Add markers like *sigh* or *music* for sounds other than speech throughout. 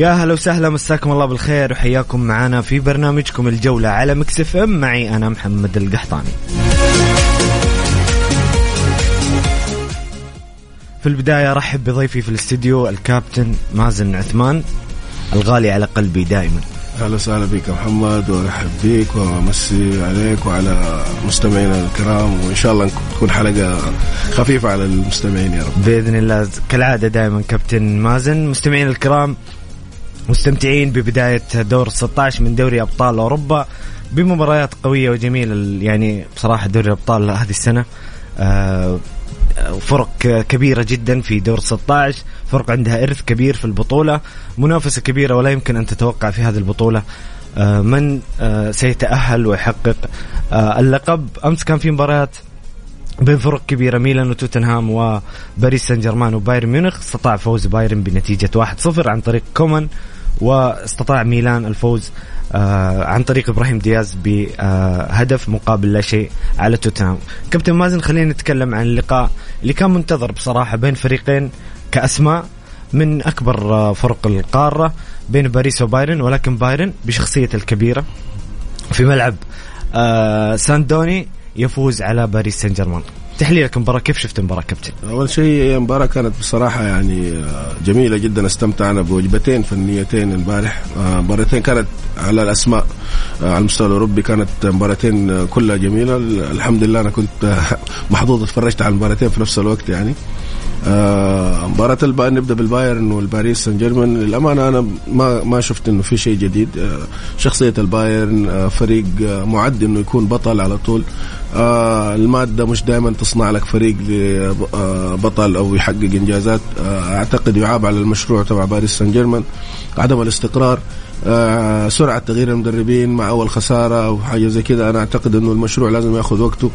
يا هلا وسهلا مساكم الله بالخير وحياكم معنا في برنامجكم الجولة على مكسف ام. معي أنا محمد القحطاني. في البداية رحب بضيفي في الاستديو الكابتن مازن عثمان الغالي على قلبي دائما أهلا وسهلا بك يا محمد وأرحب بك وأمسي عليك وعلى مستمعينا الكرام وإن شاء الله تكون حلقة خفيفة على المستمعين يا رب. بإذن الله كالعادة دائما كابتن مازن. مستمعين الكرام مستمتعين ببداية دور 16 من دوري أبطال أوروبا. بمباريات قوية وجميلة يعني بصراحة دوري الأبطال هذه السنة. آه، فرق كبيرة جدا في دور 16 فرق عندها إرث كبير في البطولة. منافسة كبيرة ولا يمكن أن تتوقع في هذه البطولة. آه، من آه، سيتأهل ويحقق. اللقب أمس كان في مباريات بين فرق كبيرة ميلان وتوتنهام وباريس سان جيرمان وبايرن ميونخ. استطاع فوز بايرن بنتيجة 1-0 عن طريق كومان. واستطاع ميلان الفوز آه عن طريق إبراهيم دياز بهدف مقابل لا شيء على توتنهام. كابتن مازن خلينا نتكلم عن اللقاء اللي كان منتظر بصراحة بين فريقين كأسماء من أكبر آه، فرق القارة بين باريس وبايرن ولكن بايرن بشخصيته الكبيرة في ملعب آه ساندوني يفوز على باريس سان جيرمان. تحليلك المباراة كيف شفت المباراة كابتن؟ أول شيء المباراة كانت بصراحة يعني آه، جميلة جدا. استمتعنا بوجبتين فنيتين البارح. آه، مباراتين كانت على الأسماء آه، على المستوى الأوروبي كانت مباراتين كلها جميلة. الحمد لله أنا كنت محظوظ اتفرجت على المباراتين في نفس الوقت يعني. مباراة البايرن نبدأ بالبايرن والباريس سان جيرمان للأمانة أنا ما ما شفت إنه في شيء جديد. شخصية البايرن فريق معد إنه يكون بطل على طول. آه المادة مش دائما تصنع لك فريق بطل أو يحقق إنجازات. آه أعتقد يعاب على المشروع تبع باريس سان جيرمان عدم الاستقرار آه سرعة تغيير المدربين مع أول خسارة أو حاجة زي كذا أنا أعتقد أنه المشروع لازم ياخذ وقته.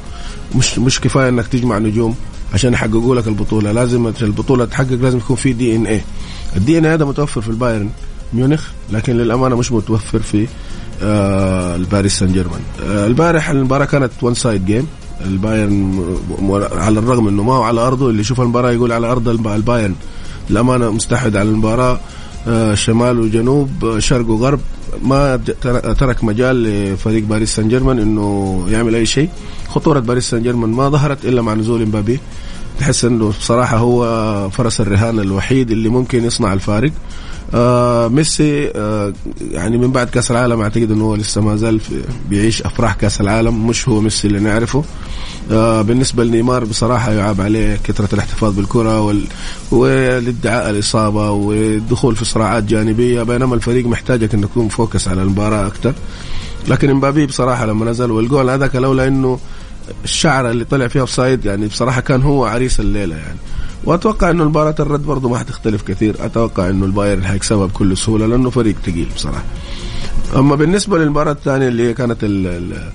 مش مش كفاية أنك تجمع نجوم. عشان يحققوا لك البطولة. لازم البطولة تحقق لازم يكون في DNA ال DNA هذا متوفر في البايرن ميونخ لكن للأمانة مش متوفر في آه الباريس سان جيرمان. آه البارح المباراة كانت one side game البايرن على الرغم إنه ما هو على أرضه اللي يشوف المباراة يقول على أرض البايرن. الامانه مستحوذ على المباراة. شمال وجنوب آه، شرق وغرب. ما ترك مجال لفريق باريس سان جيرمان إنه يعمل أي شيء. خطورة باريس سان جيرمان ما ظهرت إلا مع نزول امبابي تحس إنه بصراحة هو فرس الرهان الوحيد اللي ممكن يصنع الفارق. آه ميسي آه يعني من بعد كأس العالم أعتقد إنه هو لسه ما زال بيعيش أفراح كأس العالم. مش هو ميسي اللي نعرفه. آه بالنسبة لنيمار بصراحة يعاب عليه كثرة الاحتفاظ بالكرة وال... والادعاء الإصابة والدخول في صراعات جانبية بينما الفريق محتاجك إنك تكون focus على المباراة أكثر لكن إمبابي بصراحة لما نزل والجول هذاك لولا إنه الشعره اللي طلع فيها offside يعني بصراحة كان هو عريس الليلة يعني. وأتوقع إنه مباراه الرد برضه ما حتختلف كثير. أتوقع إنه البايرن حيكسبها بكل سهولة لأنه فريق ثقيل بصراحة. أما بالنسبة للمباراة الثانية اللي كانت ال ال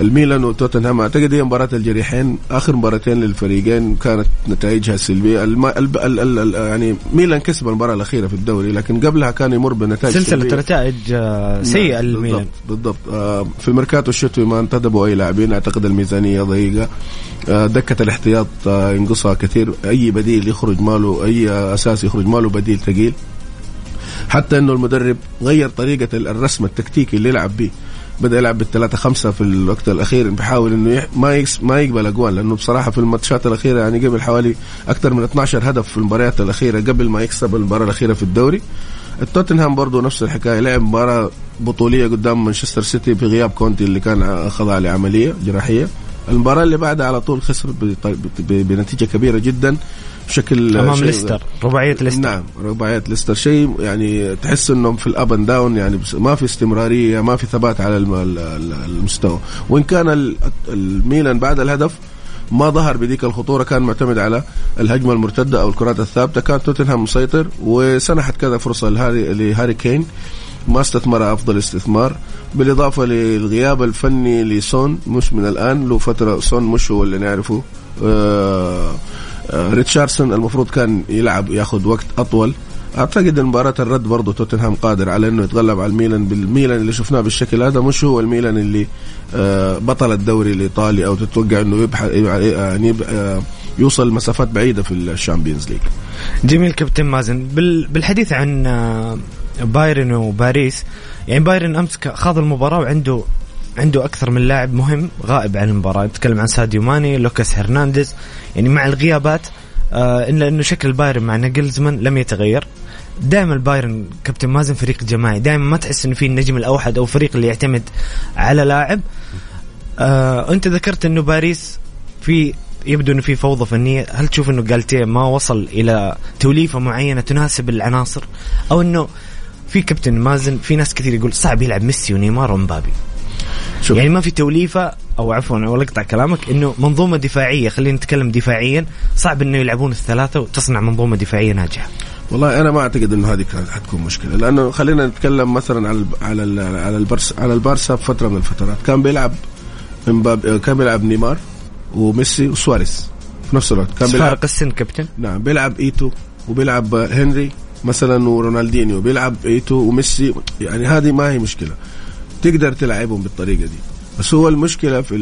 الميلان وتوتنهام. أعتقد هي مباراة الجريحين آخر مباراتين للفريقين كانت نتائجها سلبية. الم... ال... ال... ال... يعني ميلان كسب المباراة الأخيرة في الدوري لكن قبلها كان يمر بنتائج سلسلة نتائج آه، سيئة نعم، للميلان. بالضبط بالضبط. آه، في الميركاتو الشتوي ما انتدبوا أي لاعبين. أعتقد الميزانية ضيقة. آه، دكة الاحتياط ينقصها كثير. أي بديل يخرج ماله أي أساس يخرج ماله بديل ثقيل. حتى إنه المدرب غير طريقة الرسم التكتيكي اللي يلعب به بدأ يلعب بالثلاثة خمسة في الوقت الأخير بيحاول إنه. ما. ما يقبل أجوال لأنه بصراحة في الماتشات الأخيرة يعني قبل حوالي أكثر من 12 هدف في المباريات الأخيرة قبل ما يكسب المباراة الأخيرة في الدوري التوتنهام برضه نفس الحكاية لعب مباراة بطولية قدام مانشستر سيتي في غياب كونتي اللي كان خضع لعملية جراحية المباراة اللي بعدها على طول خسر بط- ب- بنتيجة كبيرة جدا بشكل أمام ليستر رباعية ليستر. نعم رباعية ليستر. شيء يعني تحس إنهم في ال up and down يعني ما في استمرارية ما في ثبات على الم- ال- ال- المستوى. وإن كان ال- الميلان بعد الهدف ما ظهر بديك الخطورة كان معتمد على الهجمة المرتدة أو الكرات الثابتة كان توتنهام مسيطر وسنحت كذا فرصة لهاري كين. ما استثمر أفضل استثمار بالإضافة للغياب الفني لسون مش من الآن له فترة سون مش هو اللي نعرفه. آه آه، ريتشاردسون المفروض كان يلعب ياخذ وقت أطول. أعتقد ان مباراة الرد برضه توتنهام قادر على إنه يتغلب على الميلان بالميلان اللي شفناه بالشكل هذا مش هو الميلان اللي آه، بطل الدوري الإيطالي أو تتوقع إنه يبحث يعني يوصل مسافات بعيدة في ال Champions League. جميل كابتن مازن. بال... بالحديث عن بايرن وباريس. يعني بايرن أمس خاض المباراة وعنده عنده أكثر من لاعب مهم غائب عن المباراة. نتكلم عن ساديو ماني لوكاس هرنانديز. يعني مع الغيابات آه إلا إنه شكل بايرن مع ناجلزمان لم يتغير. دائما البايرن كابتن مازن فريق جماعي. دائما ما تحس إنه في النجم الأوحد أو فريق اللي يعتمد على لاعب. آه أنت ذكرت إنه باريس في يبدو إنه في فوضى فنية. هل تشوف إنه جالتيه ما وصل إلى توليفة معينة تناسب العناصر؟ أو إنه في كابتن مازن في ناس كثير يقول صعب يلعب ميسي ونيمار ومبابي. شوف. يعني ما في توليفة أو عفوا أنا أقطع كلامك إنه منظومة دفاعية خلينا نتكلم دفاعيا صعب إنه يلعبون الثلاثة وتصنع منظومة دفاعية ناجحة. والله أنا ما أعتقد إنه هذه كانت حتكون مشكلة لأنه خلينا نتكلم مثلا على على على البرس على البارسا في فتره من الفترات. كان بيلعب إمبابي كان بيلعب نيمار وميسي وسواريز في نفس الوقت. كان بيلعب فارق السن كابتن؟ نعم بيلعب إيتو وبيلعب هنري مثلا ورونالدينيو بيلعب إيتو وميسي يعني هذه ما هي مشكلة. تقدر تلعبهم بالطريقة دي. بس هو المشكلة في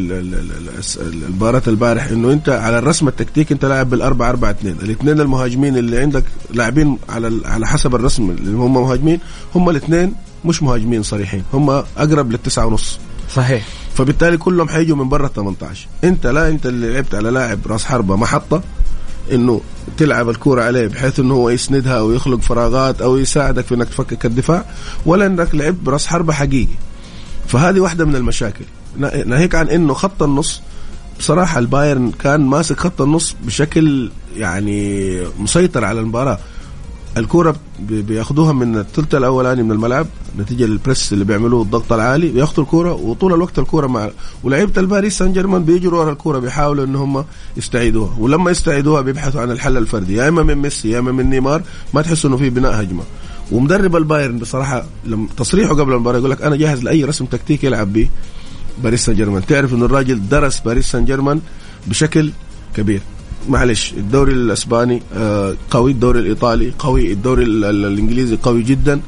المباراة البارح إنه أنت على الرسم التكتيكي أنت لاعب بالأربعة أربعة اثنين. الاثنين المهاجمين اللي عندك لاعبين على على حسب الرسم اللي هم مهاجمين هم الاثنين مش مهاجمين صريحين هم أقرب للتسعة ونص. صحيح. فبالتالي كلهم حيجوا من برا ال 18 أنت لا أنت اللي لعبت على لاعب راس حربة محطة إنه تلعب الكورة عليه بحيث إنه هو يسندها أو يخلق فراغات أو يساعدك في إنك تفكك الدفاع ولا إنك لعبت براس حربة حقيقي. فهذه واحدة من المشاكل. نا- ناهيك عن إنه خط النص بصراحة البايرن كان ماسك خط النص بشكل يعني مسيطر على المباراة. بي- بياخدوها من الثلث الأولاني من الملعب نتيجة لل press اللي بيعملوه الضغط العالي بياخدوا الكرة وطول الوقت الكرة مع ولعيبة الباريس سان جيرمان بيجروا ورا الكرة بيحاولوا إن هم يستعيدوها ولما يستعيدوها بيبحثوا عن الحل الفردي يا إما من ميسي يا إما من نيمار ما تحس إنه في بناء هجمة. ومدرب البايرن بصراحة لما تصريحه قبل المباراة يقول لك أنا جاهز لأي رسم تكتيكي يلعب به باريس سان جيرمان. تعرف انه الراجل درس باريس سان جيرمان بشكل كبير. معلش الدوري الإسباني آه، قوي الدوري الإيطالي قوي الدوري ال- ال- الإنجليزي قوي جدا.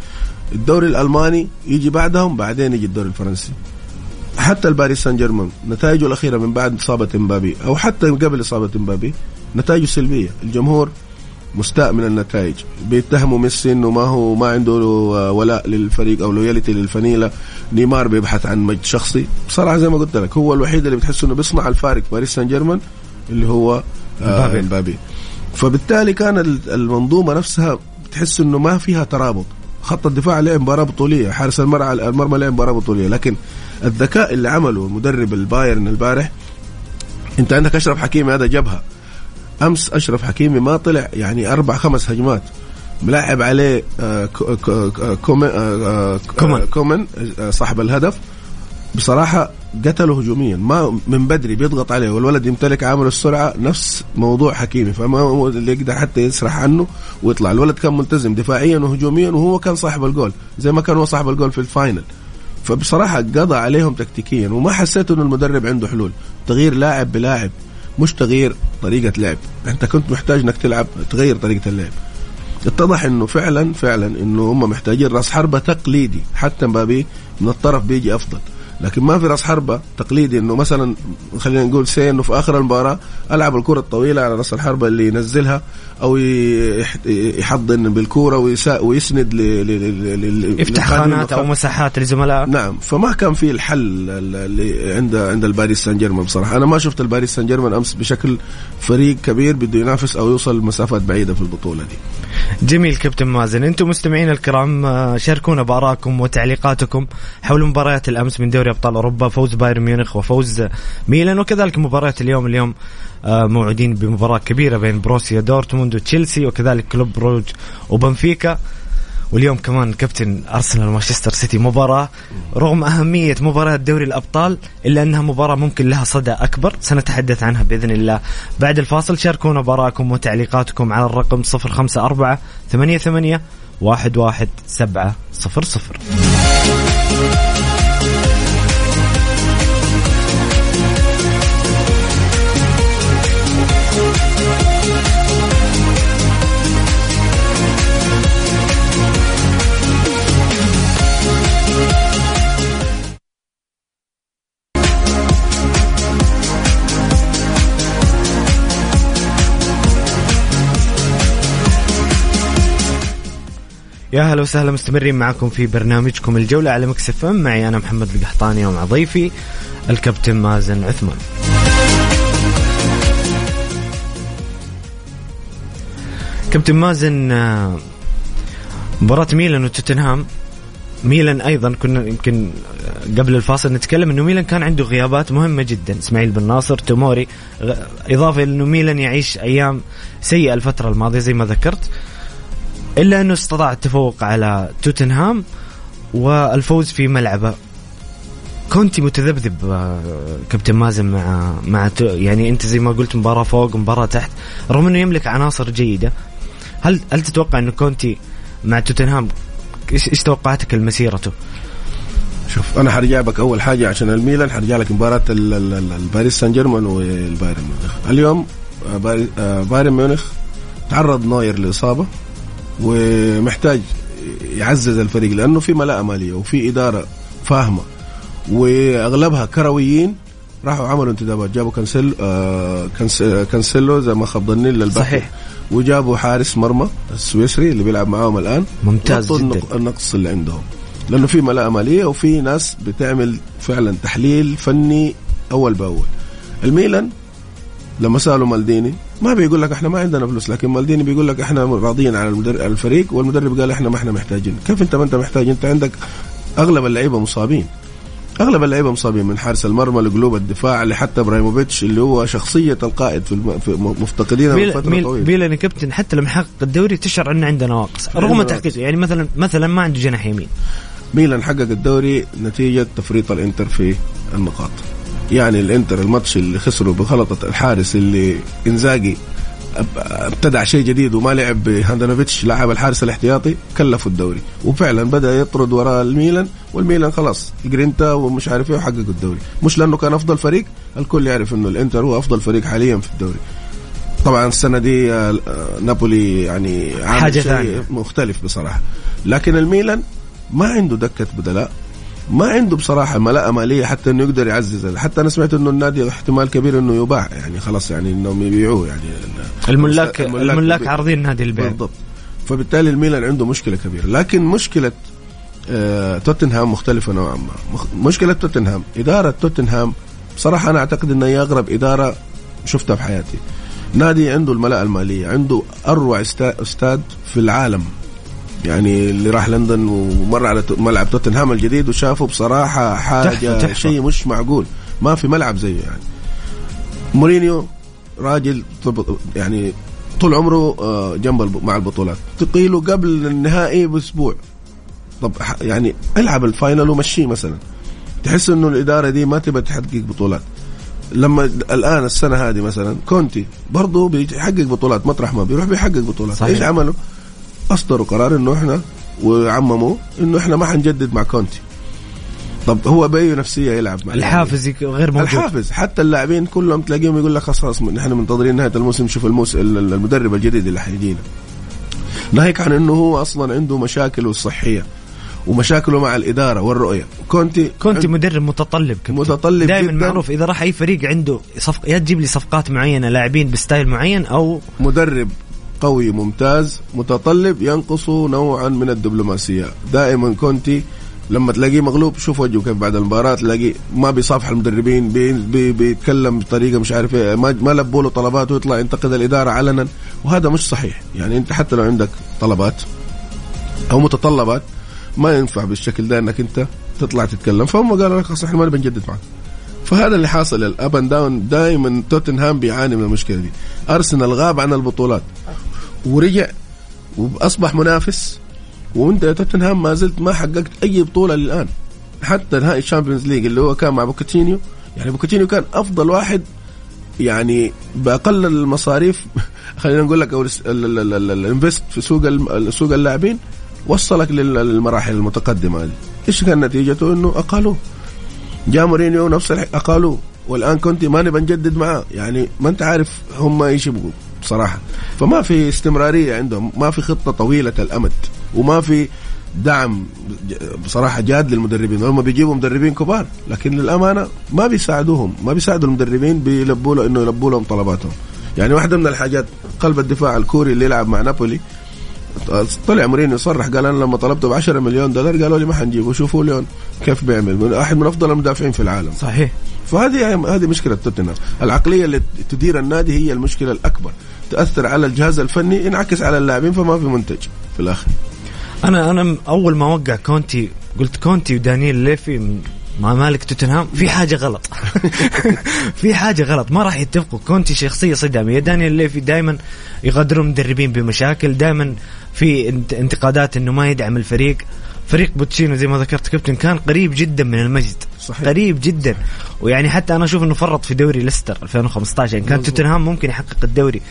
الدوري الألماني يجي بعدهم بعدين يجي الدوري الفرنسي. حتى الباريس سان جيرمان نتائجه الأخيرة من بعد إصابة إمبابي أو حتى قبل إصابة إمبابي نتائجه سلبية. الجمهور مستاء من النتائج. بيتهموا ميسي إنه ما هو ما عنده ولاء للفريق أو loyalty للفنيله نيمار بيبحث عن مجد شخصي. بصراحة زي ما قلت لك هو الوحيد اللي بتحس إنه بيصنع الفارق باريس سان جيرمان اللي هو آه، مبابي. مبابي. فبالتالي كان ال- المنظومة نفسها تحس إنه ما فيها ترابط. خط الدفاع لعب مباراة بطولية حارس المرمى المرمى لعب مباراة بطولية. لكن الذكاء اللي عمله مدرب البايرن البارح أنت عندك أشرف حكيمي هذا جبهة. أمس أشرف حكيمي ما طلع يعني أربع خمس هجمات. ملعب عليه كو- كو- كو- كومن صاحب الهدف. بصراحة قتله هجوميا. ما من بدري بيضغط عليه. والولد يمتلك عامل السرعة نفس موضوع حكيمي. فما هو اللي يقدر حتى يسرح عنه ويطلع. الولد كان ملتزم دفاعيا وهجوميا وهو كان صاحب الجول زي ما كان هو صاحب الجول في ال final. فبصراحة قضى عليهم تكتيكيا وما حسيت إنه المدرب عنده حلول. تغيير لاعب بلاعب مش تغيير طريقة لعب. أنت كنت محتاج إنك تلعب تغير طريقة اللعب. اتضح إنه فعلا فعلا إنه هم محتاجين راس حربة تقليدي. حتى مبابي من الطرف بيجي أفضل. لكن ما في راس حربة تقليدي إنه مثلا خلينا نقول سي إنه في آخر المباراة ألعب الكرة الطويلة على راس الحربة اللي ينزلها أو يح- يحضن بالكورة ويسند ل يفتح خانات أو مساحات لزملائه نعم فما كان في الحل اللي عند عند الباريس سان جيرمان بصراحة. أنا ما شفت الباريس سان جيرمان أمس بشكل فريق كبير بده ينافس أو يوصل مسافات بعيدة في البطولة دي. جميل كابتن مازن. أنتم مستمعين الكرام آه، شاركونا بآرائكم وتعليقاتكم حول مباريات الأمس من دوري أبطال أوروبا فوز بايرن ميونخ وفوز ميلان وكذلك مباريات اليوم اليوم آه، موعودين بمباراة كبيرة بين بروسيا دورتموند وتشيلسي وكذلك كلوب بروج وبنفيكا. واليوم كمان كابتن أرسنال ومانشستر سيتي مباراة رغم أهمية مباراة دوري الأبطال إلا أنها مباراة ممكن لها صدى أكبر سنتحدث عنها بإذن الله بعد الفاصل. شاركونا براءكم وتعليقاتكم على الرقم 054 88 11700 يا هلا وسهلا مستمرين معكم في برنامجكم الجولة على ميكس اف ام. معي أنا محمد القحطاني ومع ضيفي الكابتن مازن عثمان. كابتن مازن آه، مباراة ميلان وتوتنهام. ميلان أيضا كنا يمكن آه، قبل الفاصل نتكلم إنه ميلان كان عنده غيابات مهمة جدا. إسماعيل بن ناصر توموري إضافة إنه ميلان يعيش أيام سيئة الفترة الماضية زي ما ذكرت. إلا أنه استطاع التفوق على توتنهام والفوز في ملعبه. كنت متذبذب آه، كابتن مازن مع مع يعني أنت زي ما قلت مباراة فوق مباراة تحت رغم أنه يملك عناصر جيدة. هل هل تتوقع انه كونتي مع توتنهام إيش إيش توقعاتك لمسيرته؟ شوف أنا حرجع بك أول حاجة عشان الميلان حرجع لك مباراة ال- ال- ال- الباريس سان جيرمان والبايرن ميونخ. اليوم آه، آه، بايرن ميونخ تعرض نوير لإصابة. ومحتاج يعزز الفريق لأنه في ملاءة مالية وفي إدارة فاهمة وأغلبها كرويين راحوا عملوا انتدابات. جابوا كانسيل آه آه، كانسيلو زي ما جاب لل back صحيح. وجابوا حارس مرمى السويسري اللي بيلعب معاهم الآن. ممتاز جدا. النق- النقص اللي عندهم. لأنه في ملاءة مالية وفي ناس بتعمل فعلا تحليل فني أول بأول. الميلان لما سألوا مالديني ما بيقول لك إحنا ما عندنا فلوس لكن مالديني بيقول لك إحنا راضيين على الفريق والمدرب قال إحنا ما إحنا محتاجين. كيف أنت ما أنت محتاج؟ أنت عندك أغلب اللعيبة مصابين. أغلب اللعيبة مصابين من حارس المرمى لقلوب الدفاع لحتى إبراهيموفيتش اللي هو شخصية القائد في, الم... في مفتقدينه من فتره ميل طويلة. ميلان كابتن حتى لما حقق الدوري تشعر إنه عنده نواقص رغم تحقيقه يعني مثلا مثلا ما عنده جناح يمين. ميلان حقق الدوري نتيجة تفريط الإنتر في النقاط. يعني الإنتر الماتش اللي خسروا بغلطة الحارس اللي إنزاجي ابتدع شيء جديد وما لعب بهاندانوفيتش لاعب الحارس الاحتياطي كلفوا الدوري. وفعلا بدأ يطرد وراء الميلان والميلان خلاص جرينتا ومش عارف إيه وحققوا الدوري. مش لأنه كان أفضل فريق الكل يعرف إنه الإنتر هو أفضل فريق حاليا في الدوري. طبعا السنة دي آه، نابولي يعني عامل حاجة شيء ثانية. مختلف بصراحة. لكن الميلان ما عنده دكة بدلاء. ما عنده بصراحة ملاءة مالية حتى إنه يقدر يعزز حتى أنا سمعت إنه النادي احتمال كبير إنه يباع يعني خلاص يعني إنهم يبيعوه يعني الملاك الملاك بي- عارضين نادي البيع. بالضبط. فبالتالي الميلان عنده مشكلة كبيرة. لكن مشكلة آه توتنهام مختلفة نوعا ما. مشكلة توتنهام إدارة توتنهام بصراحة أنا أعتقد إنها هي أغرب إدارة شفتها في حياتي نادي عنده الملاءة المالية عنده أروع استا- استاد في العالم. يعني اللي راح لندن ومر على ملعب توتنهام الجديد وشافه بصراحة حاجة. شيء مش معقول. ما في ملعب زيه يعني. مورينيو راجل يعني طول عمره آه، جاب معاه البطولات. تقيله قبل النهائي بأسبوع. طب يعني العب ال final ومشيه مثلا. تحس إنه الإدارة دي ما تبى تحقق بطولات. لما الآن السنة هذه مثلا كونتي برضه بيحقق بطولات مطرح ما بيروح بيحقق بطولات. صحيح. إيش عملوا؟ اصدروا قرار إنه إحنا وعمموا إنه إحنا ما حنجدد مع كونتي. طب هو بأي نفسية يلعب مع الحافز يك- غير موجود. الحافز حتى اللاعبين كلهم تلاقيهم يقول لك خلاص نحن منتظرين نهاية الموسم نشوف الموس ال- ال- المدرب الجديد اللي حيجينا. ناهيك عن إنه هو أصلا عنده مشاكل صحيه ومشاكله مع الإدارة والرؤية. كونتي كونتي مدرب متطلب كابتن. متطلب دائما. معروف إذا راح أي فريق عنده صفق يا تجيب لي صفقات معينة لاعبين ب style معين أو مدرب قوي ممتاز متطلب ينقص نوعا من الدبلوماسية. دائما كونتي لما تلاقيه مغلوب شوف وجهه كيف بعد المباراة تلاقيه ما بيصافح المدربين بي بي بيتكلم بطريقة مش عارف إيه ما, ما لبوا له طلبات ويطلع ينتقد الإدارة علنا. وهذا مش صحيح. يعني أنت حتى لو عندك طلبات أو متطلبات ما ينفع بالشكل ده إنك أنت تطلع تتكلم. فهم قالوا لك خلاص إحنا ما بنجدد معك. فهذا اللي حاصل. ال up down دائما توتنهام بيعاني من المشكلة دي. أرسنال غاب عن البطولات. ورجع وأصبح منافس. وأنت يا توتنهام ما زلت ما حققت أي بطولة للآن. حتى نهائي ال Champions League اللي هو كان مع بوكاتينيو يعني بوكاتينيو كان أفضل واحد يعني بأقل المصاريف *laughs* خلينا نقول لك أو ال invest في سوق سوق اللاعبين وصلك لل- للمراحل المتقدمة هذه. إيش كان نتيجته؟ إنه أقالوه. جاء مورينيو نفس أقالوه. والآن كنت ما نبى نجدد معاه. يعني ما أنت عارف هم إيش يبغوا بصراحة. فما في استمرارية عندهم ما في خطة طويلة الأمد وما في دعم بصراحة جاد للمدربين. هم بيجيبوا مدربين كبار لكن للأمانة ما بيساعدوهم ما بيساعدوا المدربين بيلبوا له إنه يلبوا لهم طلباتهم. يعني واحدة من الحاجات قلب الدفاع الكوري اللي يلعب مع نابولي طلع مورينيو صرح قال أنا لما طلبته ب 10 مليون دولار قالوا لي ما حنجيبه شوفوا ليون كيف بيعمل. من واحد من أفضل المدافعين في العالم. صحيح. فهذه هذه مشكلة توتنهام. العقلية اللي تدير النادي هي المشكلة الأكبر. تأثر على الجهاز الفني ينعكس على اللاعبين فما في منتج في الآخر. أنا أنا أول ما وقع كونتي قلت كونتي ودانيال ليفي مع مالك توتنهام؟ في حاجة غلط. *laughs* في حاجة غلط. ما راح يتفقوا. كونتي شخصية صداميه دانيال ليفي دائما يغادرون مدربين بمشاكل. دائما في انت- انتقادات إنه ما يدعم الفريق. فريق بوتشيتينو زي ما ذكرت كابتن كان قريب جدا من المجد. صحيح. قريب جدا. ويعني حتى أنا أشوف إنه فرط في دوري ليستر 2015 يعني كان توتنهام ممكن يحقق الدوري.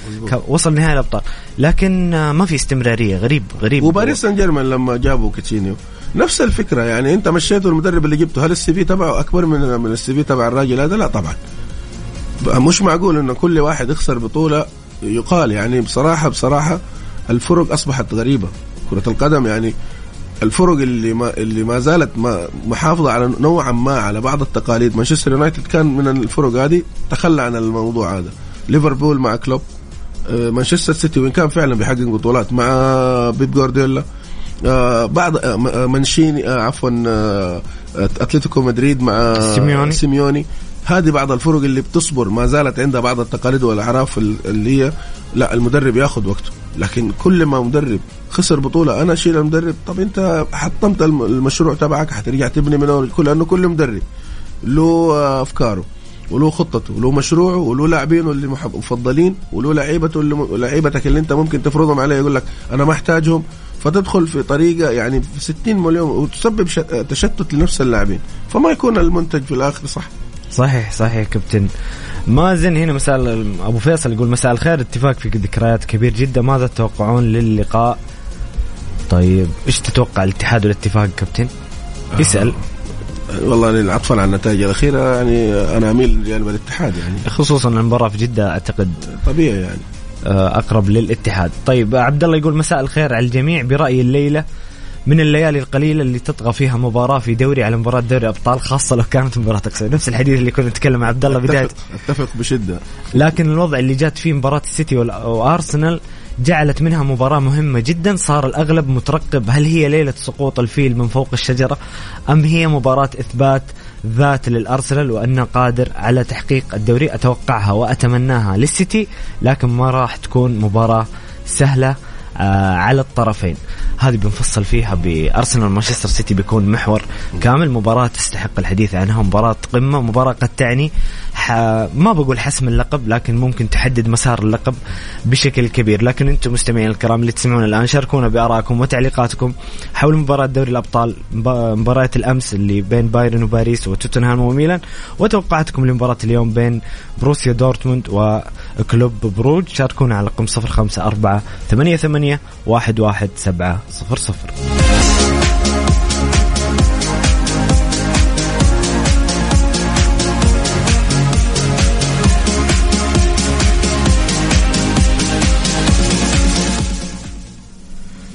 وصل نهائي الأبطال. لكن آه، ما في استمرارية. غريب غريب. وباريس سان جيرمان لما جابوا بوتشيتينو نفس الفكرة يعني أنت مشيته المدرب اللي جبته هل ال CV تبعه أكبر من من ال CV تبع الراجل هذا؟ لا طبعا. مش معقول إنه كل واحد يخسر بطولة يقال يعني بصراحة بصراحة الفرق أصبحت غريبة. كرة القدم يعني الفرق اللي ما اللي ما زالت ما محافظة على نوعا ما على بعض التقاليد. مانشستر يونايتد كان من الفرق هذه تخلى عن الموضوع هذا. ليفربول مع كلوب آه، مانشستر سيتي وين كان فعلا بيحقق بطولات مع بيب جوارديولا بعض آه، م- آه، منشيني آه، عفوا أتلتيكو مدريد مع سيميوني. سيميوني. هذه بعض الفرق اللي بتصبر ما زالت عندها بعض التقاليد والأعراف ال- اللي هي لا المدرب ياخذ وقته. لكن كل ما مدرب خسر بطولة أنا أشيل المدرب طب أنت حطمت الم- المشروع تبعك حترجع تبني من أول كل لأنه كل مدرب له أفكاره وله خطته وله مشروعه وله لاعبينه اللي مفضلين وله لعيبته اللي لعيبتك اللي أنت ممكن تفرضهم عليه يقول لك أنا ما أحتاجهم. فتدخل في طريقة يعني في 60 مليون وتسبب تشتت لنفس اللاعبين. فما يكون المنتج في الآخر صح. صحيح صحيح كابتن. مازن هنا مساء أبو فيصل يقول مساء الخير اتفاق في ذكريات كبير جدا. ماذا تتوقعون للقاء؟ طيب إيش تتوقع الاتحاد والاتفاق كابتن؟ يسأل. والله يعني عطفا على النتائج الأخيرة يعني أنا أميل لجانب الاتحاد يعني. خصوصا المباراة في جدة أعتقد. طبيعي يعني. آه، أقرب للاتحاد. طيب عبد الله يقول مساء الخير على الجميع. برأيي الليلة من الليالي القليلة اللي تطغى فيها مباراة في دوري على مباراة دوري أبطال خاصة لو كانت مباراة تكسب. نفس الحديث اللي كنا نتكلم مع عبد الله بداية. أتفق, بشدة. لكن الوضع اللي جات فيه مباراة السيتي وأرسنال جعلت منها مباراة مهمة جدا. صار الأغلب مترقب هل هي ليلة سقوط الفيل من فوق الشجرة أم هي مباراة إثبات ذات للأرسنال وأنه قادر على تحقيق الدوري؟ أتوقعها وأتمناها للسيتي لكن ما راح تكون مباراة سهلة آه على الطرفين. هذه بنفصل فيها بأرسنال مانشستر سيتي بيكون محور كامل مباراة تستحق الحديث عنها مباراة قمة مباراة قد تعني. ما بقول حسم اللقب لكن ممكن تحدد مسار اللقب بشكل كبير لكن أنتم مستمعين الكرام اللي تسمعون الآن شاركونا بآرائكم وتعليقاتكم حول مباراة دوري الأبطال مب- مباراة الأمس اللي بين بايرن وباريس وتوتنهام وميلان وتوقعاتكم لمباراة اليوم بين بروسيا دورتموند وكلوب بروج. شاركونا على رقم 054 88 11700 في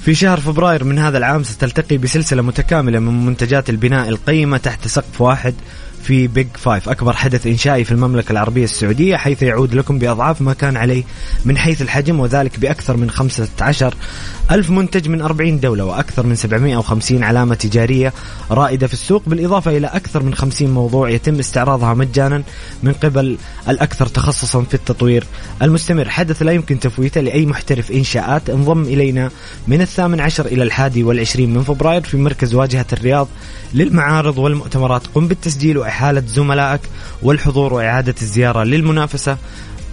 في شهر فبراير من هذا العام ستلتقي بسلسلة متكاملة من منتجات البناء القيمة تحت سقف واحد في بيج فايف أكبر حدث إنشائي في المملكة العربية السعودية حيث يعود لكم بأضعاف ما كان عليه من حيث الحجم وذلك بأكثر من 15 ألف منتج من 40 دولة وأكثر من 750 علامة تجارية رائدة في السوق بالإضافة إلى أكثر من 50 موضوع يتم استعراضها مجانا من قبل الأكثر تخصصا في التطوير المستمر. حدث لا يمكن تفويته لأي محترف إنشاءات. انضم إلينا من الثامن عشر إلى الحادي والعشرين من فبراير في مركز واجهة الرياض للمعارض والمؤتمرات. قم بالتسجيل وإحالة زملائك والحضور وإعادة الزيارة للمنافسة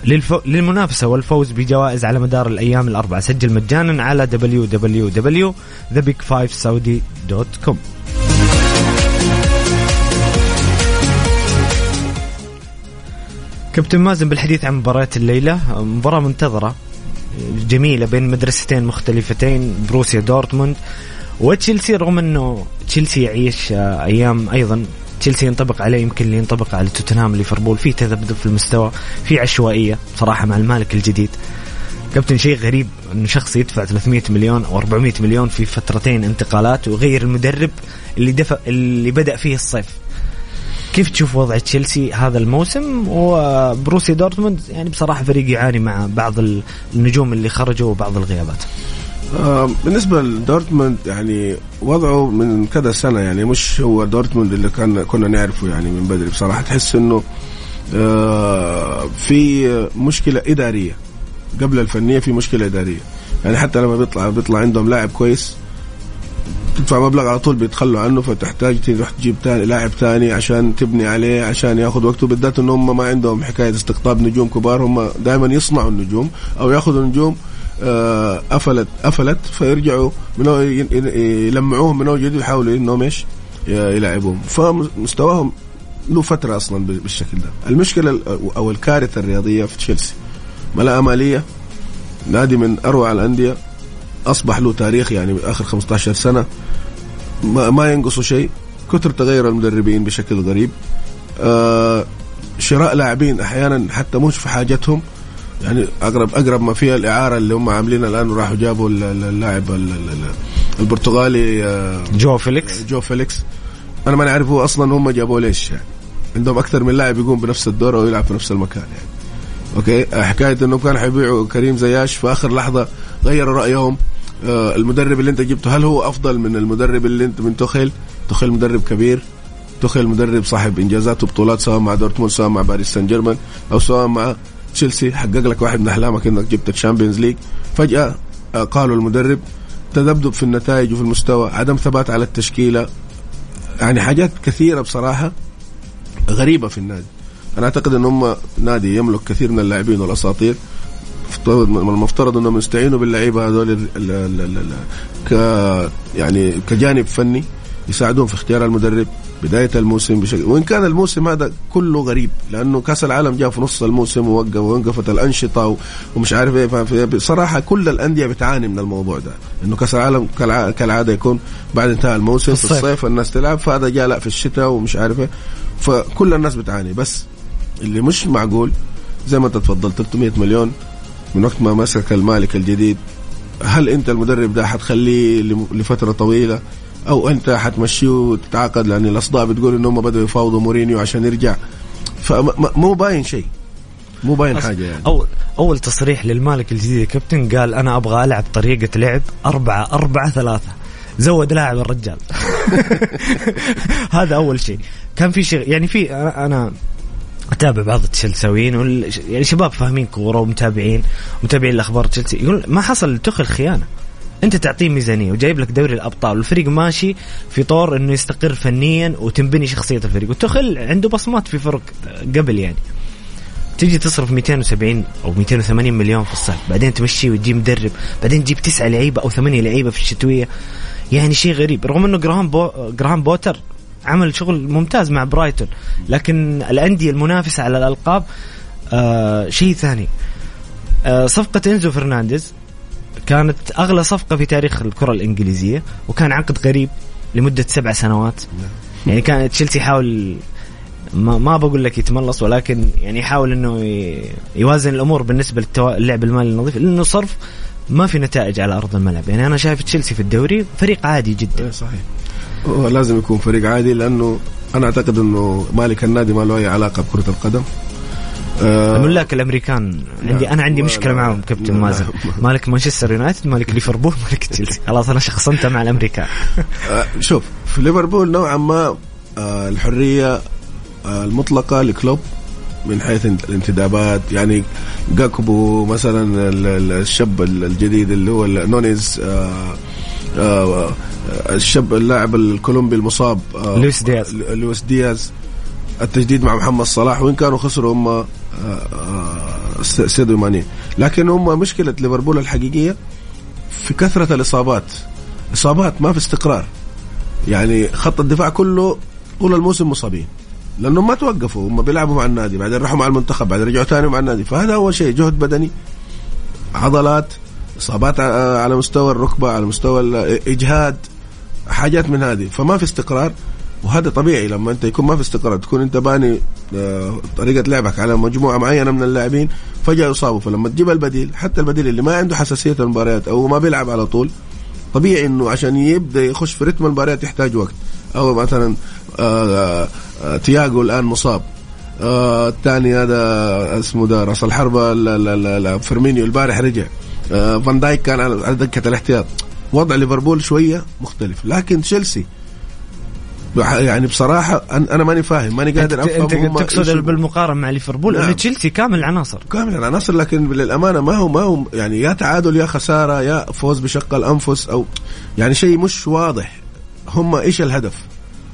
للفو... للمنافسة والفوز بجوائز على مدار الأيام الأربعة. سجل مجانا على www.thebig5saudi.com كابتن مازن بالحديث عن مباراة الليلة مباراة منتظرة جميلة بين مدرستين مختلفتين بروسيا دورتموند وتشيلسي رغم إنه تشيلسي يعيش آه، أيام أيضا تشيلسي ينطبق عليه يمكن اللي ينطبق على توتنهام ليفربول. في تذبذب في المستوى في عشوائية صراحة مع المالك الجديد. كابتن شيء غريب انه شخص يدفع 300 مليون أو 400 مليون في فترتين انتقالات ويغير المدرب اللي دفع اللي بدأ فيه الصيف. كيف تشوف وضع تشيلسي هذا الموسم؟ وبروسيا دورتموند يعني بصراحة فريق يعاني مع بعض النجوم اللي خرجوا وبعض الغيابات. بالنسبة لدورتموند يعني وضعه من كذا سنة يعني مش هو دورتموند اللي كان كنا نعرفه يعني من بدري بصراحة. تحس إنه آه، في مشكلة إدارية. قبل الفنية في مشكلة إدارية. يعني حتى لما بيطلع بيطلع عندهم لاعب كويس تدفع مبلغ على طول بيتخلوا عنه فتحتاج تروح تجيب تاني لاعب ثاني عشان تبني عليه عشان ياخذ وقته. بالذات ان هم ما عندهم حكاية استقطاب نجوم كبار هم دائما يصنعوا النجوم أو ياخذوا نجوم آه، قفلت قفلت فيرجعوا من يلمعوهم من اول جديد ويحاولوا إنهم إيش؟ يلعبوهم فمستواهم له فترة أصلا بالشكل ده. المشكلة أو الكارثة الرياضية في تشيلسي. ملاءه ماليه نادي من أروع الأندية أصبح له تاريخ يعني آخر 15 سنة. ما, ما ينقصوا شيء. كثر تغير المدربين بشكل غريب. آه شراء لاعبين أحيانا حتى مش في حاجتهم. يعني اقرب أقرب ما فيها الإعارة اللي هم عاملينها الآن وراحوا جابوا اللاعب البرتغالي آه، جواو فيليكس. جواو فيليكس. أنا ما نعرف هو أصلا هم جابوه ليش يعني؟ عندهم أكثر من لاعب يقوم بنفس الدور أو يلعب في نفس المكان يعني. okay؟ حكاية إنهم كانوا حيبيعوا حكيم زياش في آخر لحظة غيروا رأيهم. آه المدرب اللي أنت جبته هل هو أفضل من المدرب اللي انت من تخيل تخيل مدرب كبير. تخيل مدرب صاحب إنجازات وبطولات سواء مع دورتموند سواء مع باريس سان جيرمان أو سواء مع تشيلسي حقق لك واحد من أحلامك إنك جبت ال Champions League. فجأة آه، قالوا المدرب تذبذب في النتائج وفي المستوى عدم ثبات على التشكيلة. يعني حاجات كثيرة بصراحة غريبة في النادي. أنا أعتقد إن هم نادي يملك كثير من اللاعبين والأساطير. المفترض إنهم يستعينوا باللعيبة هذول ك يعني كجانب فني يساعدون في اختيار المدرب. بداية الموسم بشكل وإن كان الموسم هذا كله غريب لأنه كأس العالم جاء في نص الموسم ووقف ووقفت الأنشطة ومش عارف إيه بصراحة كل الأندية بتعاني من الموضوع ده إنه كأس العالم كالعادة يكون بعد انتهاء الموسم في الصيف, في الصيف الناس تلعب فهذا جاء لأ في الشتاء ومش عارف إيه فكل الناس بتعاني. بس اللي مش معقول زي ما أنت تفضلت 300 مليون من وقت ما مسك المالك الجديد هل أنت المدرب ده حتخليه لفترة طويلة؟ أو أنت حتمشيه وتتعاقد لأن الاصداء بتقول ان هم بدأوا يفاوضوا مورينيو عشان يرجع. فمو باين شيء. مو باين حاجة يعني. اول أول تصريح للمالك الجديد كابتن قال أنا أبغى ألعب طريقة لعب أربعة أربعة ثلاثة. زود لاعب الرجال. *laughs* هذا أول شيء. كان في شيء يعني في أنا أتابع بعض التشيلساويين يعني شباب فاهمين كورة ومتابعين متابعين الأخبار تشيلسي. يقول ما حصل تخل خيانه انت تعطيه ميزانية وجايب لك دوري الأبطال والفريق ماشي في طور إنه يستقر فنيا وتنبني شخصية الفريق. وتخل عنده بصمات في فرق قبل يعني. تجي تصرف 270 أو 280 مليون في الصيف بعدين تمشيه وتجيب مدرب بعدين تجيب تسعة لعيبة أو ثمانية لعيبة في الشتوية. يعني شيء غريب. رغم إنه جراهام بو جراهام بوتر عمل شغل ممتاز مع برايتون لكن الأندية المنافسة على الألقاب آه شيء ثاني. آه صفقة إنزو فرنانديز كانت أغلى صفقة في تاريخ الكرة الإنجليزية وكان عقد غريب لمدة سبع سنوات. يعني كان تشيلسي يحاول ما, ما بقول لك يتملص ولكن يعني يحاول إنه يوازن الأمور بالنسبة للعب المالي النظيف لأنه صرف ما في نتائج على أرض الملعب. يعني أنا شايف تشيلسي في الدوري فريق عادي جدا. إيه صحيح. هو لازم يكون فريق عادي لأنه أنا أعتقد إنه مالك النادي ما له أي علاقة بكرة القدم. الملاك الأمريكان. عندي أنا عندي مشكلة معهم كابتن مازن. مالك مانشستر يونايتد مالك ليفربول *laughs* مالك تشيلسي. خلاص أنا شخصنت مع الأمريكان. آه شوف في ليفربول نوعا ما آه الحرية آه المطلقة لكلوب من حيث الانتدابات. يعني جاكبو مثلا الشاب الجديد اللي هو نونيز آه آه الشاب اللاعب الكولومبي المصاب آه لويس دياز. لويس دياز. التجديد مع محمد صلاح وإن كانوا خسروا هم آه، آه، سيدو ماني. لكن هم مشكلة ليفربول الحقيقية في كثرة الإصابات. إصابات ما في استقرار. يعني خط الدفاع كله طول الموسم مصابين. لأنهم ما توقفوا. هم بيلعبوا مع النادي بعدين راحوا مع المنتخب بعدين رجعوا ثاني مع النادي. فهذا أول شيء جهد بدني عضلات إصابات على مستوى الركبة على مستوى الاجهاد حاجات من هذه. فما في استقرار. وهذا طبيعي لما انت يكون ما في استقرار تكون انت باني آه، طريقة لعبك على مجموعة معينة من اللاعبين فجأة يصابوا. فلما تجيب البديل حتى البديل اللي ما عنده حساسية المباريات أو ما بيلعب على طول طبيعي إنه عشان يبدأ يخش في رتم المباريات يحتاج وقت. أو مثلا آه، آه، تياجو الآن مصاب. الثاني هذا اسمه ده راس الحربه فيرمينيو البارح رجع. فان دايك كان على دكه الاحتياط. وضع ليفربول شوية مختلف. لكن تشيلسي يعني بصراحة أنا ماني فاهم ماني قادر أفهم أنت تقصد بالمقارنة مع ليفربول نعم. تشيلسي كامل العناصر كامل العناصر لكن للأمانة ما هو ما هو يعني يا تعادل يا خسارة يا فوز بشق الأنفس أو يعني شيء مش واضح. هم إيش الهدف؟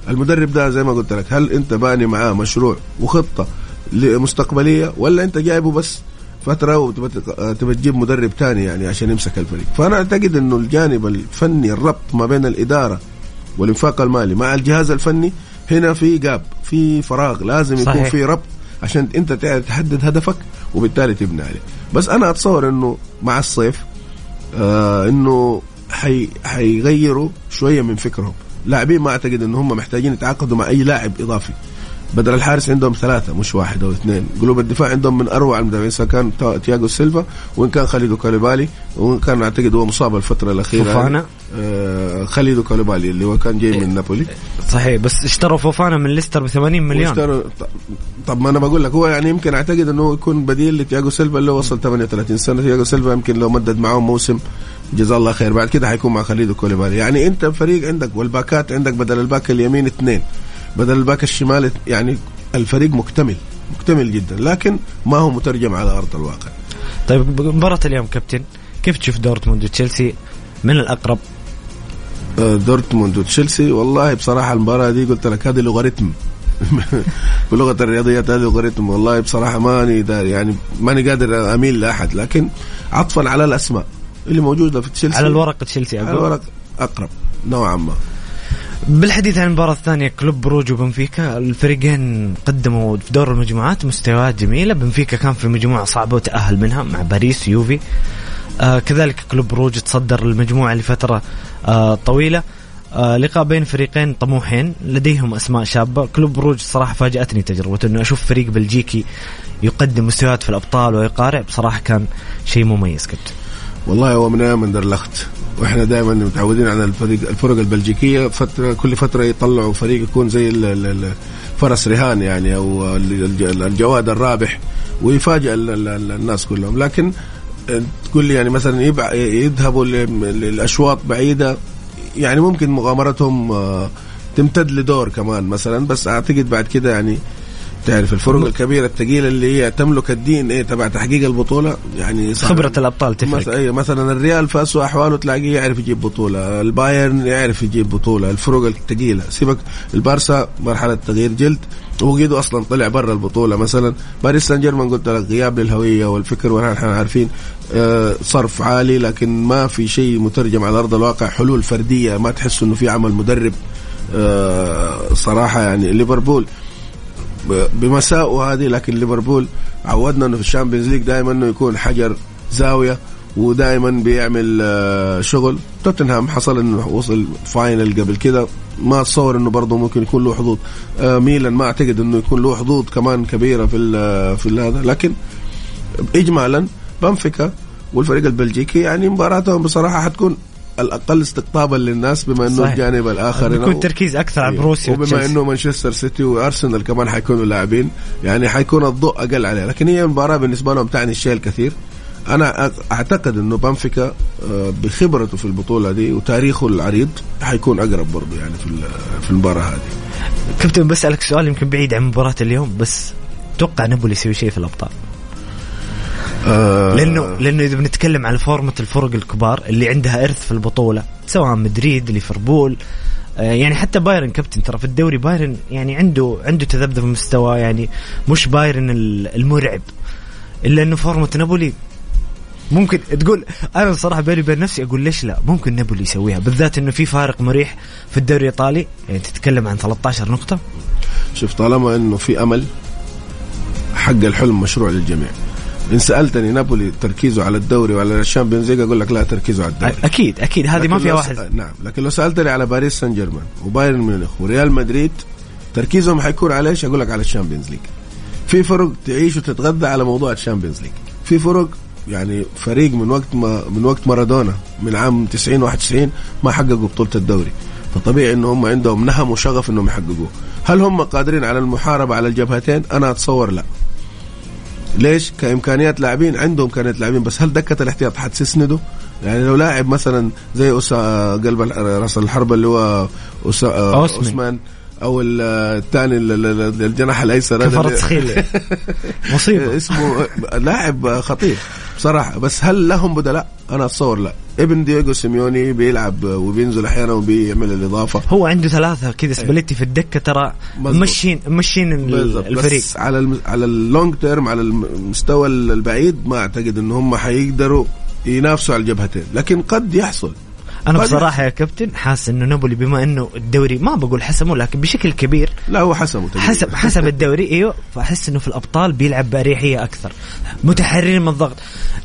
المدرب ده زي ما قلت لك هل أنت باني معاه مشروع وخطة مستقبليه ولا أنت جايبه بس فترة وتبى تجيب مدرب ثاني يعني عشان يمسك الفريق؟ فأنا أعتقد إنه الجانب الفني الربط ما بين الإدارة والإنفاق المالي مع الجهاز الفني هنا في جاب في فراغ لازم صحيح. يكون في ربط عشان أنت تحدد هدفك وبالتالي تبني عليه. بس أنا أتصور إنه مع الصيف آه إنه حي حيغيروا شوية من فكرهم. لاعبين ما أعتقد ان هم محتاجين يتعاقدوا مع أي لاعب إضافي. بدل الحارس عندهم ثلاثة مش واحد أو اثنين. قلوب الدفاع عندهم من أروع المدافعين سواء كان تياغو سيلفا وإن كان خالد كوليبالي وإن كان أعتقد هو مصاب الفترة الأخيرة. فوفانا؟ آه خالد كوليبالي اللي هو كان جاي من إيه. نابولي. صحيح بس اشتروا فوفانا من ليستر ب 80 مليون طب ما أنا بقول لك هو يعني يمكن أعتقد أنه يكون بديل لتياغو سيلفا اللي وصل 38 سنة. تياغو سيلفا يمكن لو مدد معاهم موسم جزاه الله خير. بعد كده حيكون مع خالد كوليبالي. يعني أنت فريق عندك والباكات عندك بدل الباك اليمين اثنين. بدل الباك الشمال يعني الفريق مكتمل مكتمل جدا لكن ما هو مترجم على أرض الواقع. طيب مباراة اليوم كابتن كيف تشوف دورتموند وتشيلسي؟ من الأقرب؟ آه، دورتموند وتشيلسي والله بصراحة المباراة دي قلت لك هذه لوغاريتم. *laughs* بلغة الرياضيات هذه لوغاريتم والله بصراحة ماني داري يعني ماني قادر أميل لأحد لكن عطفا على الأسماء اللي موجودة في تشيلسي. على الورق تشيلسي على الورق أقرب نوعا ما. بالحديث عن المباراة الثانية كلوب بروج وبنفيكا الفريقين قدموا في دور المجموعات مستويات جميلة. بنفيكا كان في مجموعة صعبة وتأهل منها مع باريس يوفي. آه كذلك كلوب بروج تصدر المجموعة لفترة آه طويلة. آه لقاء بين فريقين طموحين لديهم أسماء شابة. كلوب بروج صراحة فاجأتني تجربته إنه أشوف فريق بلجيكي يقدم مستويات في الأبطال ويقارع. بصراحة كان شيء مميز كابتن والله هو من أيام درلخت وإحنا دائما متعودين على الفريق الفرق البلجيكية. فتره كل فترة يطلعوا فريق يكون زي فرس رهان يعني أو الجواد الرابح ويفاجئ الناس كلهم. لكن تقول لي يعني مثلا يذهبوا للأشواط بعيدة يعني ممكن مغامرتهم آه، تمتد لدور كمان مثلا. بس أعتقد بعد كده يعني تعرف الفرق الكبيرة الثقيلة اللي هي تملك الدين إيه تبع تحقيق البطولة يعني خبرة الأبطال تفرق. مثلا, أيه مثلا الريال في اسوء أحواله تلاقيه يعرف يجيب بطولة البايرن يعرف يجيب بطولة الفرق الثقيلة. سيبك البارسا مرحلة تغيير جلد وقيدو أصلا طلع برا البطولة. مثلا باريس سان جيرمان قلت لك غياب للهوية والفكر ونحن عارفين آه صرف عالي لكن ما في شيء مترجم على أرض الواقع. حلول فردية ما تحس إنه في عمل مدرب. آه صراحة يعني ليفربول بمساء هذه لكن ليفربول عودنا إنه في ال Champions League دائما إنه يكون حجر زاوية ودائما بيعمل آه، شغل. توتنهام حصل إنه وصل final قبل كده. ما أتصور إنه برضه ممكن يكون له حظوظ. آه، ميلان ما أعتقد إنه يكون له حظوظ كمان كبيرة في في هذا لكن اجمالا بنفيكا والفريق البلجيكي يعني مباراتهم بصراحة حتكون الأقل استقطابا للناس بما إنه صحيح. الجانب الآخر بيكون هنا- تركيز أكثر على أيوة. بروسيا وبما. إنه مانشستر سيتي وأرسنال كمان حيكونوا لاعبين يعني حيكون الضوء أقل عليه لكن هي المباراه بالنسبة لهم تعني الشيء الكثير أنا أعتقد إنه بنفيكا آه، بخبرته في البطولة دي وتاريخه العريض حيكون أقرب برضه يعني في في المباراة هذه كابتن بسألك سؤال يمكن بعيد عن مباراة اليوم بس توقع نابولي يسوي شيء في الأبطال آه، لأنه لأنه إذا بنتكلم على فورمة الفرق الكبار اللي عندها إرث في البطولة سواء مدريد ليفربول آه، يعني حتى بايرن كابتن ترى في الدوري بايرن يعني عنده عنده تذبذب مستوى يعني مش بايرن ال- المرعب. إلا إنه فورمة نابولي ممكن تقول أنا بصراحه بيني وبين نفسي أقول ليش لا؟ ممكن نابولي يسويها بالذات إنه في فارق مريح في الدوري الإيطالي. يعني تتكلم عن 13 نقطة. شوف طالما إنه في أمل حق الحلم مشروع للجميع. إن سألتني نابولي تركيزه على الدوري وعلى ال Champions League أقول لك لا تركيزه على الدوري أكيد أكيد هذه ما فيها واحد. نعم لكن لو سألتني على باريس سان جيرمان وبايرن ميونخ وريال مدريد تركيزهم حيكون على إيش؟ أقول لك على ال Champions League. في فرق تعيش وتتغذى على موضوع ال Champions League. في فرق يعني فريق من وقت ما من وقت مارادونا من عام 90 91 ما حققوا بطولة الدوري. فطبيعي إن هم عندهم نهم وشغف إنهم يحققوه. هل هم قادرين على المحاربة على الجبهتين؟ أنا أتصور لا. ليش؟ كإمكانيات لاعبين عندهم إمكانيات لاعبين بس هل دكة الاحتياط حتسنده؟ يعني لو لاعب مثلا زي أسا قلب رأس الحربة اللي هو أسا. اوسمان أو ال- الثاني ال- ال- ال- الجناح الأيسر كفاراتسخيليا *laughs* مصيبة اسمه لاعب خطير بصراحة. بس هل لهم بدلاء؟ أنا أتصور لا. ابن دييغو سيميوني بيلعب وبينزل أحيانا وبيعمل الإضافة. هو عنده ثلاثة كذا سباليتي في الدكة ترى. مظبوط. مشين مشين ال- بالضبط. الفريق. بس على الم... على ال long term على المستوى البعيد ما أعتقد إن هم حيقدروا ينافسوا على الجبهتين. لكن قد يحصل. أنا قد بصراحة يا كابتن حاسس إنه نابولي بما إنه الدوري ما بقول حسمه لكن بشكل كبير لا هو حسمه. حسب حسب الدوري إيوه. فأحس إنه في الأبطال بيلعب بأريحية أكثر متحررين من الضغط.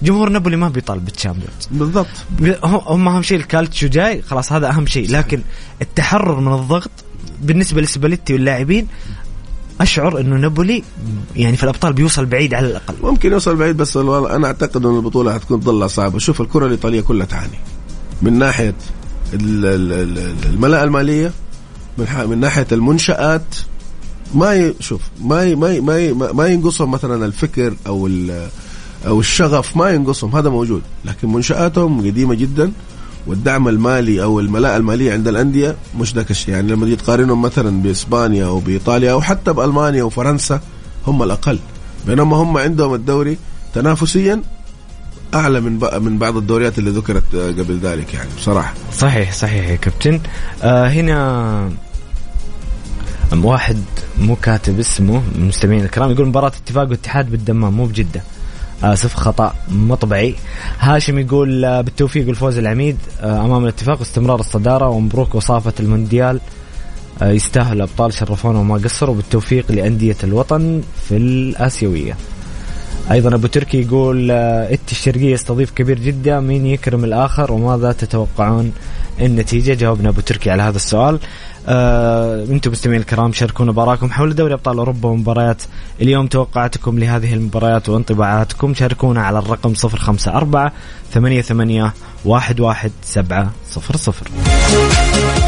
جمهور نابولي ما بيطالب بال Champions بالضبط. هم هم أهم شيء الكالتشو جاي خلاص هذا أهم شيء. لكن التحرر من الضغط بالنسبة لسباليتي واللاعبين أشعر إنه نابولي يعني في الأبطال بيوصل بعيد على الأقل. ممكن يوصل بعيد بس أنا أعتقد ان البطولة حتكون ضلها صعبة. شوف الكرة الإيطالية كلها تعاني. من ناحية ال- ال- ال- الملاءة المالية من, من ناحية المنشآت ما ي... شوف ما ي... ما ي... ما, ي... ما ينقصهم مثلا الفكر أو. أو الشغف ما ينقصهم هذا موجود لكن منشآتهم قديمة جدا والدعم المالي أو الملاءة المالية عند الأندية مش ذاك الشيء يعني لما تيجي تقارنهم مثلا بإسبانيا أو بإيطاليا أو حتى بألمانيا وفرنسا هم الأقل بينما هم عندهم الدوري تنافسيا أعلى من من بعض الدوريات اللي ذكرت آه، قبل ذلك يعني بصراحة. صحيح صحيح يا كابتن. آه هنا واحد مو كاتب اسمه من المستمعين الكرام يقول مباراة اتفاق واتحاد بالدمام مو بجدة. آسف خطأ مطبعي هاشم يقول آه، بالتوفيق والفوز العميد آه، أمام الاتفاق واستمرار الصدارة ومبروك وصافة المونديال. آه، يستاهل الأبطال شرفونا وما قصروا بالتوفيق لأندية الوطن في الآسيوية. أيضا أبو تركي يقول آه، إت الشرقية يستضيف كبير جده مين يكرم الآخر وماذا تتوقعون النتيجة؟ جاوبنا أبو تركي على هذا السؤال. آه، أنتم مستمعين الكرام شاركونا براكم حول دوري أبطال أوروبا ومباريات. اليوم توقعاتكم لهذه المباريات وانطباعاتكم. شاركونا على الرقم 054 88 11700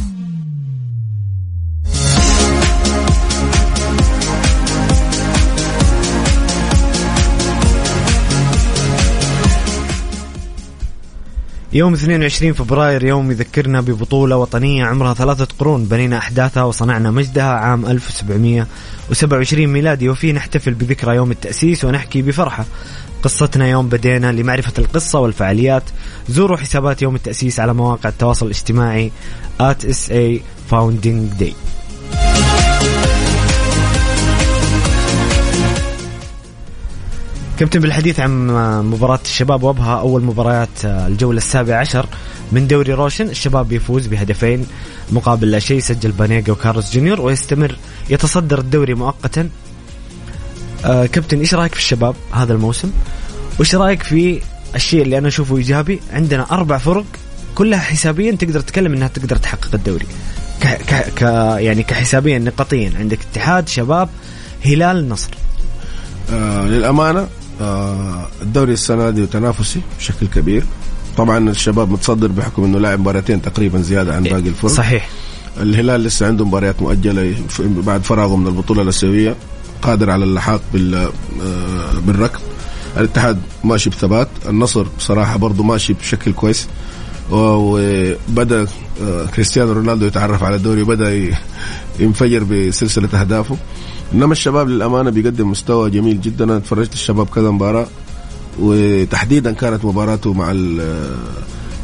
يوم 22 فبراير يوم يذكرنا ببطولة وطنية عمرها ثلاثة قرون بنينا أحداثها وصنعنا مجدها عام 1727 ميلادي وفيه نحتفل بذكرى يوم التأسيس ونحكي بفرحة. قصتنا يوم بدينا لمعرفة القصة والفعاليات. زوروا حسابات يوم التأسيس على مواقع التواصل الاجتماعي at SA Founding Day. كابتن بالحديث عن مباراة الشباب وابها أول مباريات الجولة السابعة عشر من دوري روشن. الشباب يفوز بهدفين مقابل لا شيء سجل بانيجا وكارلوس جونيور ويستمر يتصدر الدوري مؤقتا. آه كابتن إيش رأيك في الشباب هذا الموسم؟ وإيش رأيك في الشيء اللي أنا أشوفه إيجابي؟ عندنا أربع فرق كلها حسابيا تقدر تتكلم إنها تقدر تحقق الدوري. ك... ك... ك... يعني كحسابيا نقطيا. عندك اتحاد شباب هلال نصر. آه للأمانة آه الدوري السنة دي تنافسي بشكل كبير. طبعا الشباب متصدر بحكم إنه لاعب مباراتين تقريبا زيادة عن باقي الفرق. صحيح. الهلال لسه عنده مباريات مؤجلة بعد فراغه من البطولة الأسيوية. قادر على اللحاق بال آه، بالركب. الاتحاد ماشي بثبات. النصر بصراحة برضه ماشي بشكل كويس. وبدأ آه، كريستيانو رونالدو يتعرف على الدوري وبدأ ينفجر بسلسلة أهدافه. إنما الشباب للأمانة بيقدم مستوى جميل جدا. أنا تفرجت الشباب كذا مباراة وتحديدا كانت مباراته مع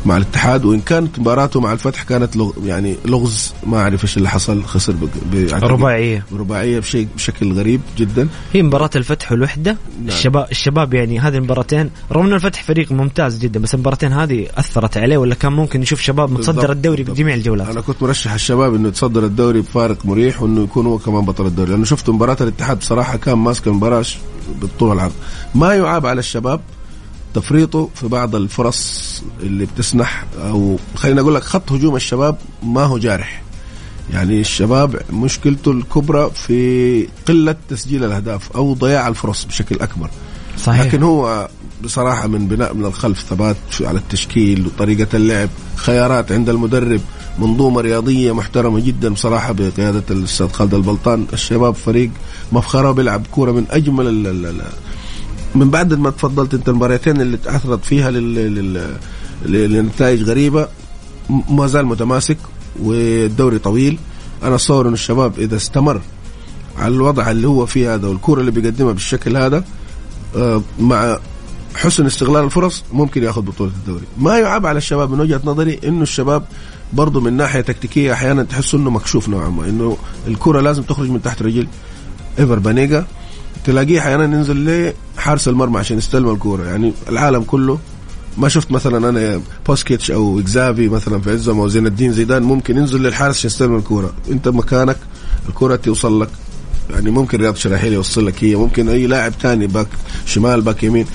مع الاتحاد وإن كانت مباراته مع الفتح كانت لغ يعني لغز. ما أعرف إيش اللي حصل خسر رباعية. رباعية بشيء بشكل غريب جدا. هي مباراة الفتح والوحده نعم. الشباب الشباب يعني هذه المباراتين رغم إن الفتح فريق ممتاز جدا بس المباراتين هذه أثرت عليه ولا كان ممكن نشوف شباب متصدر الدوري بجميع الجولات؟ أنا كنت مرشح الشباب إنه يتصدر الدوري بفارق مريح وإنه يكون هو كمان بطل الدوري. لأنه شفت مباراة الاتحاد بصراحه كان ماسك المباراة بالطول والعرض ما يعاب على الشباب تفريطه في بعض الفرص اللي بتسنح أو خلينا أقول لك خط هجوم الشباب ما هو جارح. يعني الشباب مشكلته الكبرى في قلة تسجيل الأهداف أو ضياع الفرص بشكل أكبر. صحيح. لكن هو بصراحة من بناء من الخلف ثبات على التشكيل وطريقة اللعب خيارات عند المدرب منظومة رياضية محترمة جدا بصراحة بقيادة الأستاذ خالد البلطان. الشباب فريق مفخرة بيلعب كورة من أجمل من بعد ما تفضلت انت المباراتين اللي تعثرت فيها لنتائج غريبة ما زال متماسك والدوري طويل. أنا اتصور إن الشباب إذا استمر على الوضع اللي هو فيه هذا والكوره اللي بيقدمها بالشكل هذا آه، مع حسن استغلال الفرص ممكن يأخذ بطولة الدوري. ما يعاب على الشباب من وجهة نظري إنه الشباب برضه من ناحية تكتيكية أحيانا تحس إنه مكشوف نوعا ما إنه الكرة لازم تخرج من تحت رجل إيفر بانيجا. تلاقيه أحيانا ينزل لحارس المرمى عشان يستلم الكورة. يعني العالم كله ما شفت مثلا أنا بوسكيتس أو إكزافي مثلا في عزهم أو زين الدين زيدان ممكن ينزل للحارس عشان يستلم الكورة. أنت مكانك الكورة توصل لك. يعني ممكن رياض شراحيل يوصل لك هي ممكن أي لاعب ثاني باك شمال باك يمين.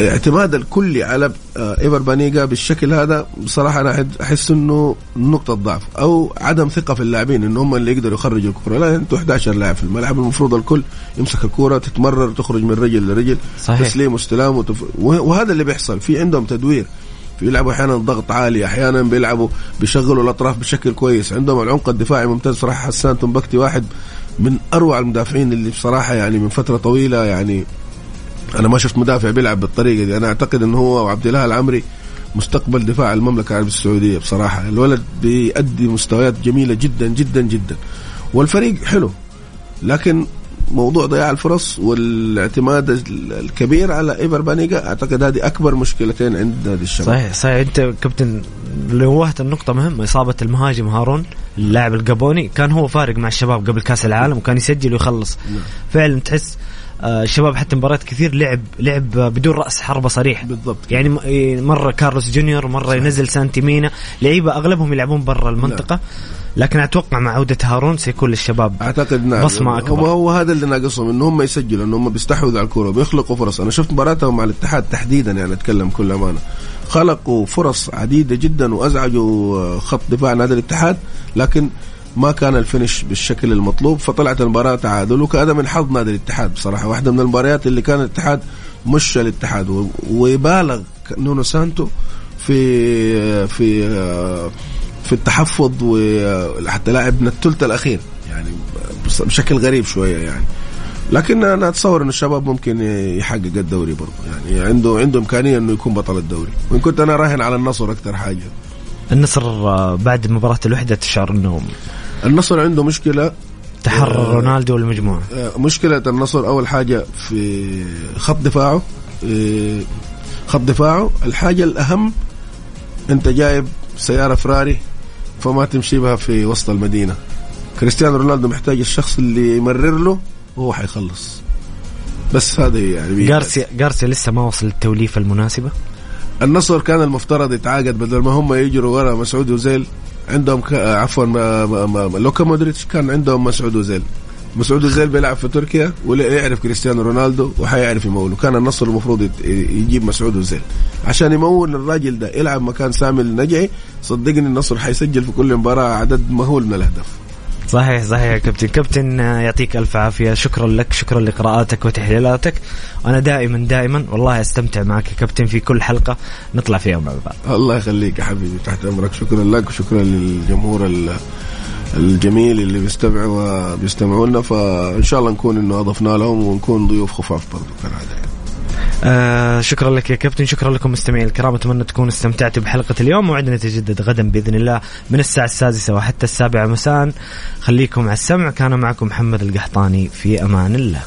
اعتماد الكلي على آه، ايفر بانيجا بالشكل هذا بصراحة أنا أحس إنه نقطة ضعف أو عدم ثقة في اللاعبين ان هم اللي يقدروا يخرجوا الكره لا أنتوا 11 لاعب في الملعب المفروض الكل يمسك الكره تتمرر تخرج من رجل لرجل صحيح. تسليم واستلام وتف... وهذا اللي بيحصل. في عندهم تدوير بيلعبوا أحيانا ضغط عالي أحيانا بيلعبوا بيشغلوا الأطراف بشكل كويس. عندهم العمق الدفاعي ممتاز صراحة حسان تنبكتي واحد من أروع المدافعين اللي بصراحة يعني من فترة طويلة يعني أنا ما شفت مدافع بيلعب بالطريقة دي. أنا أعتقد إنه هو وعبد الله العمري مستقبل دفاع المملكة العربية السعودية بصراحة. الولد بيأدي مستويات جميلة جدا جدا جدا. والفريق حلو لكن موضوع ضياع الفرص والاعتماد الكبير على إيفر بانيجا أعتقد هذه أكبر مشكلتين عند نادي الشباب. صحيح صحيح. أنت كابتن نوهت لنقطة مهمة إصابة المهاجم هارون اللاعب الجابوني كان هو فارق مع الشباب قبل كأس العالم وكان يسجل ويخلص. نعم. فعلا تحس الشباب حتى مباريات كثير لعب لعب بدون رأس حربة صريح بالضبط. يعني إيه، مرة كارلوس جونيور مرة صحيح. ينزل سانتي مينا. لعيبة أغلبهم يلعبون برا المنطقة. لا. لكن أتوقع مع عودة هارون سيكون للشباب أعتقد نعم. بصمة أكبر. هو, هو هذا اللي ناقصهم ان هم يسجلوا ان هم بيستحوذوا على الكورة وبيخلقوا فرص. أنا شفت مباراتهم مع الاتحاد تحديدا يعني أتكلم كل أمانة. خلقوا فرص عديدة جدا وأزعجوا خط دفاع نادي الاتحاد. لكن ما كان ال finish بالشكل المطلوب فطلعت المباراة تعادل. وكان من حظ نادي الاتحاد بصراحة واحدة من المباريات اللي كان الاتحاد مش الاتحاد. ويبالغ نونو سانتو في في في التحفظ وحتى لاعب من الثلث الأخير يعني بشكل غريب شوية يعني. لكن أنا أتصور ان الشباب ممكن يحقق الدوري برضه يعني عنده عنده إمكانية إنه يكون بطل الدوري. وإن كنت أنا راهن على النصر أكثر حاجة. النصر بعد مباراة الوحدة تشعر إنه النصر عنده مشكلة. تحرر آه رونالدو والمجموعة. آه مشكلة النصر أول حاجة في خط دفاعه. آه خط دفاعه. الحاجة الأهم أنت جايب سيارة فراري فما تمشي بها في وسط المدينة. كريستيانو رونالدو محتاج الشخص اللي يمرر له وهو حيخلص. بس هذا يعني جارسيا جارسيا لسه ما وصل التوليفة المناسبة؟ النصر كان المفترض يتعاقد بدل ما هم يجروا ورا مسعود وزيل عندهم ك... عفوا ما... ما... ما... لوكا مودريتش كان عندهم مسعود وزيل. مسعود الزيل بيلعب في تركيا ولا يعرف كريستيانو رونالدو وحيعرف يموله. كان النصر المفروض يجيب مسعود الزيل عشان يمول الراجل ده يلعب مكان سامي النجعي صدقني النصر حيسجل في كل مباراة عدد مهول من الأهداف. صحيح صحيح يا كابتن. كابتن آه، يعطيك ألف عافية. شكرا لك شكرا لقراءاتك وتحليلاتك. وأنا دائما دائما والله أستمتع معك يا كابتن في كل حلقة. نطلع فيها مع بعض. الله يخليك يا حبيبي تحت أمرك. شكرا لك وشكرا للجمهور ال- الجميل اللي بيستمعوا بيستمعوا لنا فإن شاء الله نكون إنه أضفنا لهم ونكون ضيوف خفاف برضو كالعادة. آه شكرا لك يا كابتن شكرا لكم مستمعين الكرام أتمنى تكونوا استمتعتوا بحلقة اليوم. موعدنا يتجدد غدا بإذن الله من الساعة السادسة وحتى السابعة مساء. خليكم على السمع. كان معكم محمد القحطاني في أمان الله.